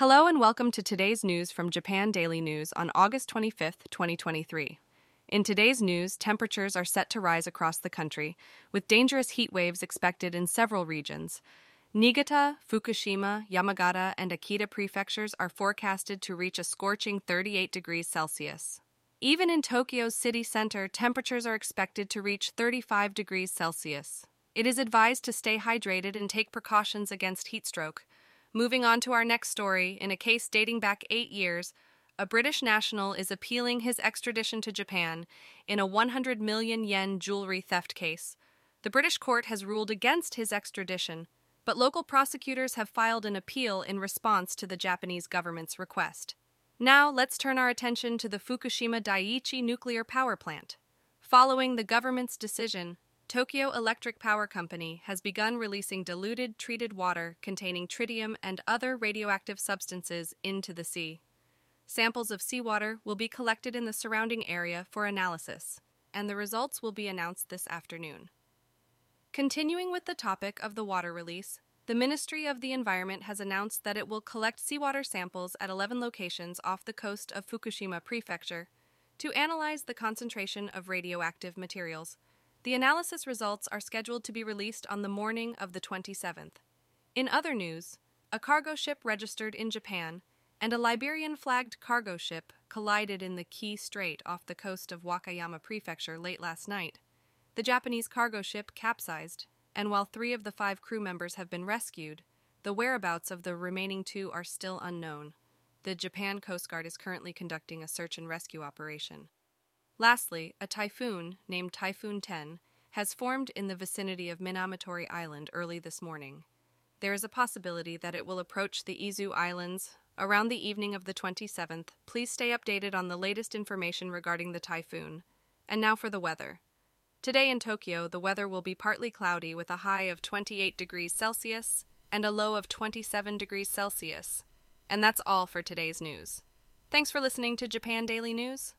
Hello and welcome to today's news from Japan Daily News on August 25th, 2023. In today's news, temperatures are set to rise across the country, with dangerous heat waves expected in several regions. Niigata, Fukushima, Yamagata, and Akita prefectures are forecasted to reach a scorching 38 degrees Celsius. Even in Tokyo's city center, temperatures are expected to reach 35 degrees Celsius. It is advised to stay hydrated and take precautions against heat stroke. Moving on to our next story, in a case dating back eight years, a British national is appealing his extradition to Japan in a 100 million yen jewelry theft case. The British court has ruled against his extradition, but local prosecutors have filed an appeal in response to the Japanese government's request. Now, let's turn our attention to the Fukushima Daiichi nuclear power plant. Following the government's decision, Tokyo Electric Power Company has begun releasing diluted treated water containing tritium and other radioactive substances into the sea. Samples of seawater will be collected in the surrounding area for analysis, and the results will be announced this afternoon. Continuing with the topic of the water release, the Ministry of the Environment has announced that it will collect seawater samples at 11 locations off the coast of Fukushima Prefecture to analyze the concentration of radioactive materials. The analysis results are scheduled to be released on the morning of the 27th. In other news, a cargo ship registered in Japan and a Liberian flagged cargo ship collided in the Kii Strait off the coast of Wakayama Prefecture late last night. The Japanese cargo ship capsized, and while three of the five crew members have been rescued, the whereabouts of the remaining two are still unknown. The Japan Coast Guard is currently conducting a search and rescue operation. Lastly, a typhoon named Typhoon 10 has formed in the vicinity of Minamitori Island early this morning. There is a possibility that it will approach the Izu Islands around the evening of the 27th. Please stay updated on the latest information regarding the typhoon. And now for the weather. Today in Tokyo, the weather will be partly cloudy with a high of 28 degrees Celsius and a low of 27 degrees Celsius. And that's all for today's news. Thanks for listening to Japan Daily News.